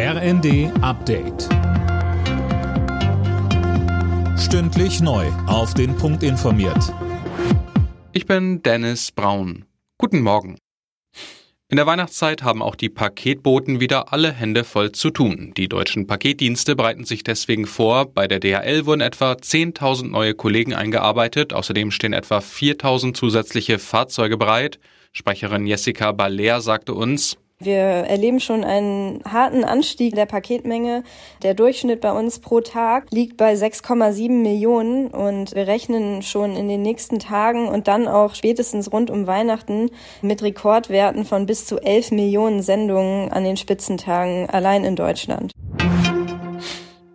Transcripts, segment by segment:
RND Update. Stündlich neu. Auf den Punkt informiert. Ich bin Dennis Braun. Guten Morgen. In der Weihnachtszeit haben auch die Paketboten wieder alle Hände voll zu tun. Die deutschen Paketdienste bereiten sich deswegen vor. Bei der DHL wurden etwa 10.000 neue Kollegen eingearbeitet. Außerdem stehen etwa 4.000 zusätzliche Fahrzeuge bereit. Sprecherin Jessica Baller sagte uns, wir erleben schon einen harten Anstieg der Paketmenge. Der Durchschnitt bei uns pro Tag liegt bei 6,7 Millionen und wir rechnen schon in den nächsten Tagen und dann auch spätestens rund um Weihnachten mit Rekordwerten von bis zu 11 Millionen Sendungen an den Spitzentagen allein in Deutschland.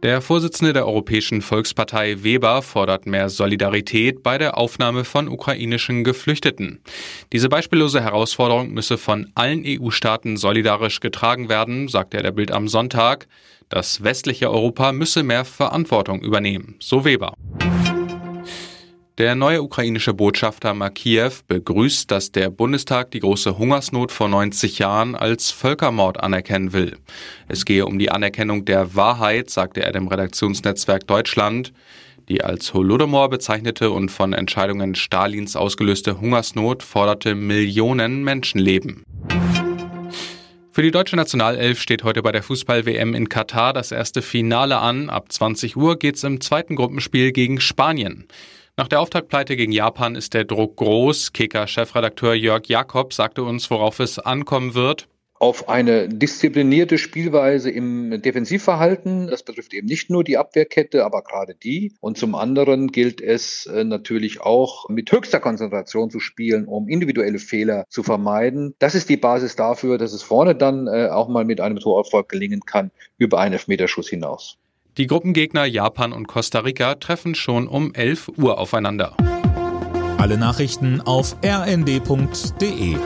Der Vorsitzende der Europäischen Volkspartei Weber fordert mehr Solidarität bei der Aufnahme von ukrainischen Geflüchteten. Diese beispiellose Herausforderung müsse von allen EU-Staaten solidarisch getragen werden, sagte er der Bild am Sonntag. Das westliche Europa müsse mehr Verantwortung übernehmen, so Weber. Der neue ukrainische Botschafter Makiew begrüßt, dass der Bundestag die große Hungersnot vor 90 Jahren als Völkermord anerkennen will. Es gehe um die Anerkennung der Wahrheit, sagte er dem Redaktionsnetzwerk Deutschland. Die als Holodomor bezeichnete und von Entscheidungen Stalins ausgelöste Hungersnot forderte Millionen Menschenleben. Für die deutsche Nationalelf steht heute bei der Fußball-WM in Katar das erste Finale an. Ab 20 Uhr geht's im zweiten Gruppenspiel gegen Spanien. Nach der Auftaktpleite gegen Japan ist der Druck groß. Kicker-Chefredakteur Jörg Jakob sagte uns, worauf es ankommen wird auf eine disziplinierte Spielweise im Defensivverhalten. Das betrifft eben nicht nur die Abwehrkette, aber gerade die. Und zum anderen gilt es äh, natürlich auch mit höchster Konzentration zu spielen, um individuelle Fehler zu vermeiden. Das ist die Basis dafür, dass es vorne dann äh, auch mal mit einem Torerfolg gelingen kann über einen Elfmeterschuss hinaus. Die Gruppengegner Japan und Costa Rica treffen schon um 11 Uhr aufeinander. Alle Nachrichten auf rnd.de